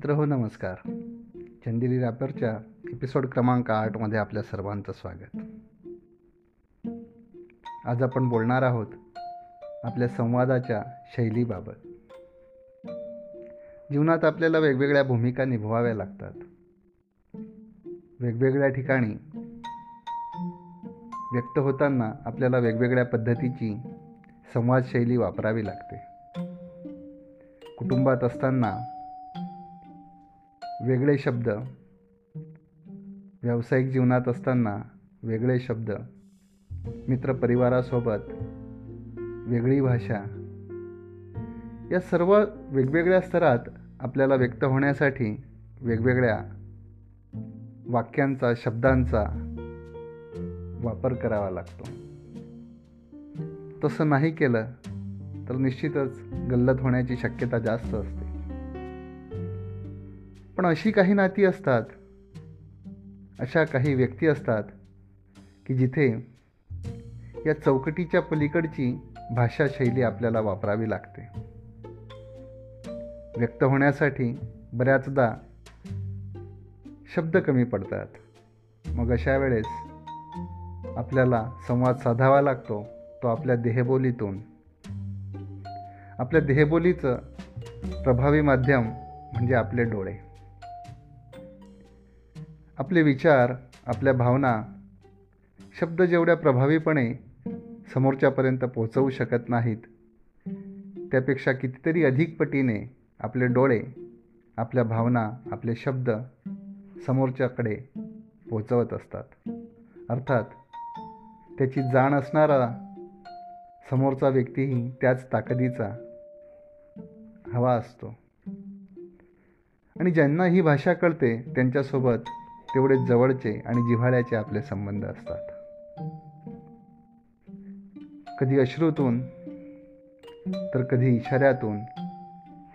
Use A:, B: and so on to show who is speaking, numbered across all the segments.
A: मित्र हो नमस्कार. चंदेरी रॅपरच्या एपिसोड क्रमांक आठमध्ये आपल्या सर्वांचं स्वागत. आज आपण बोलणार आहोत आपल्या संवादाच्या शैलीबाबत. जीवनात आपल्याला वेगवेगळ्या भूमिका निभवाव्या लागतात. वेगवेगळ्या ठिकाणी व्यक्त होताना आपल्याला वेगवेगळ्या पद्धतीची संवादशैली वापरावी लागते. कुटुंबात असताना वेगळे शब्द. व्यावसायिक जीवनात असताना वेगळे शब्द. मित्रपरिवारासोबत वेगळी भाषा. या सर्व वेगवेगळ्या स्तरात आपल्याला व्यक्त होण्यासाठी वेगवेगळ्या वाक्यांचा शब्दांचा वापर करावा लागतो. तसं नाही केलं तर निश्चितच गल्लत होण्याची शक्यता जास्त असते. पण अशी काही नाती असतात अशा काही व्यक्ती असतात की जिथे या चौकटीच्या पलीकडची भाषाशैली आपल्याला वापरावी लागते. व्यक्त होण्यासाठी बऱ्याचदा शब्द कमी पडतात. मग अशा वेळेस आपल्याला संवाद साधावा लागतो तो आपल्या देहबोलीतून. आपल्या देहबोलीचं प्रभावी माध्यम म्हणजे आपले डोळे. आपले विचार आपल्या भावना शब्द जेवढ्या प्रभावीपणे समोरच्यापर्यंत पोचवू शकत नाहीत त्यापेक्षा कितीतरी अधिक पटीने आपले डोळे आपल्या भावना आपले शब्द समोरच्याकडे पोचवत असतात. अर्थात त्याची जाण असणारा समोरचा व्यक्तीही त्याच ताकदीचा हवा असतो. आणि ज्यांना ही भाषा कळते त्यांच्यासोबत तेवढे जवळचे आणि जिव्हाळ्याचे आपले संबंध असतात. कधी अश्रूतून तर कधी इशाऱ्यातून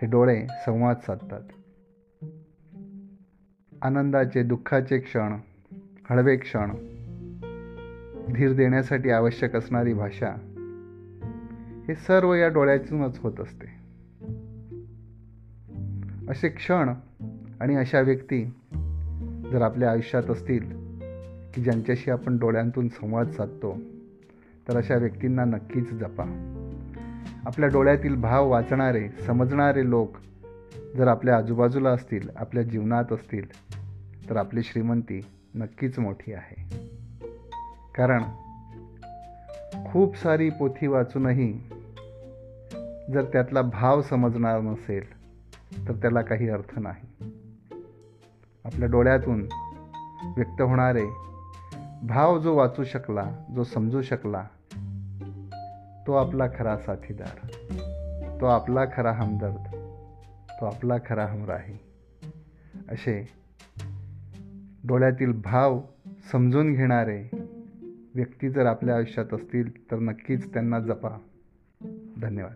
A: हे डोळे संवाद साधतात. आनंदाचे दुःखाचे क्षण हळवे क्षण धीर देण्यासाठी आवश्यक असणारी भाषा हे सर्व या डोळ्यातूनच होत असते. असे क्षण आणि अशा व्यक्ती जर आपल्या आयुष्यात असतील की ज्यांच्याशी आपण डोळ्यांतून संवाद साधतो तर अशा व्यक्तींना नक्कीच जपा. आपल्या डोळ्यातील भाव वाचणारे समजणारे लोक जर आपल्या आजूबाजूला असतील आपल्या जीवनात असतील तर आपली श्रीमंती नक्कीच मोठी आहे. कारण खूप सारी पोथी वाचूनही जर त्यातला भाव समजणार नसेल तर त्याला काही अर्थ नाही. आपल्या डोळ्यातून व्यक्त होणारे भाव जो वाचू शकला जो समजू शकला तो आपला खरा साथीदार तो आपला खरा हमदर्द तो आपला खरा हमराही. असे डोळ्यातील भाव समजून घेणारे व्यक्ती जर आपल्या आयुष्यात असतील तर नक्कीच त्यांना जपा. धन्यवाद.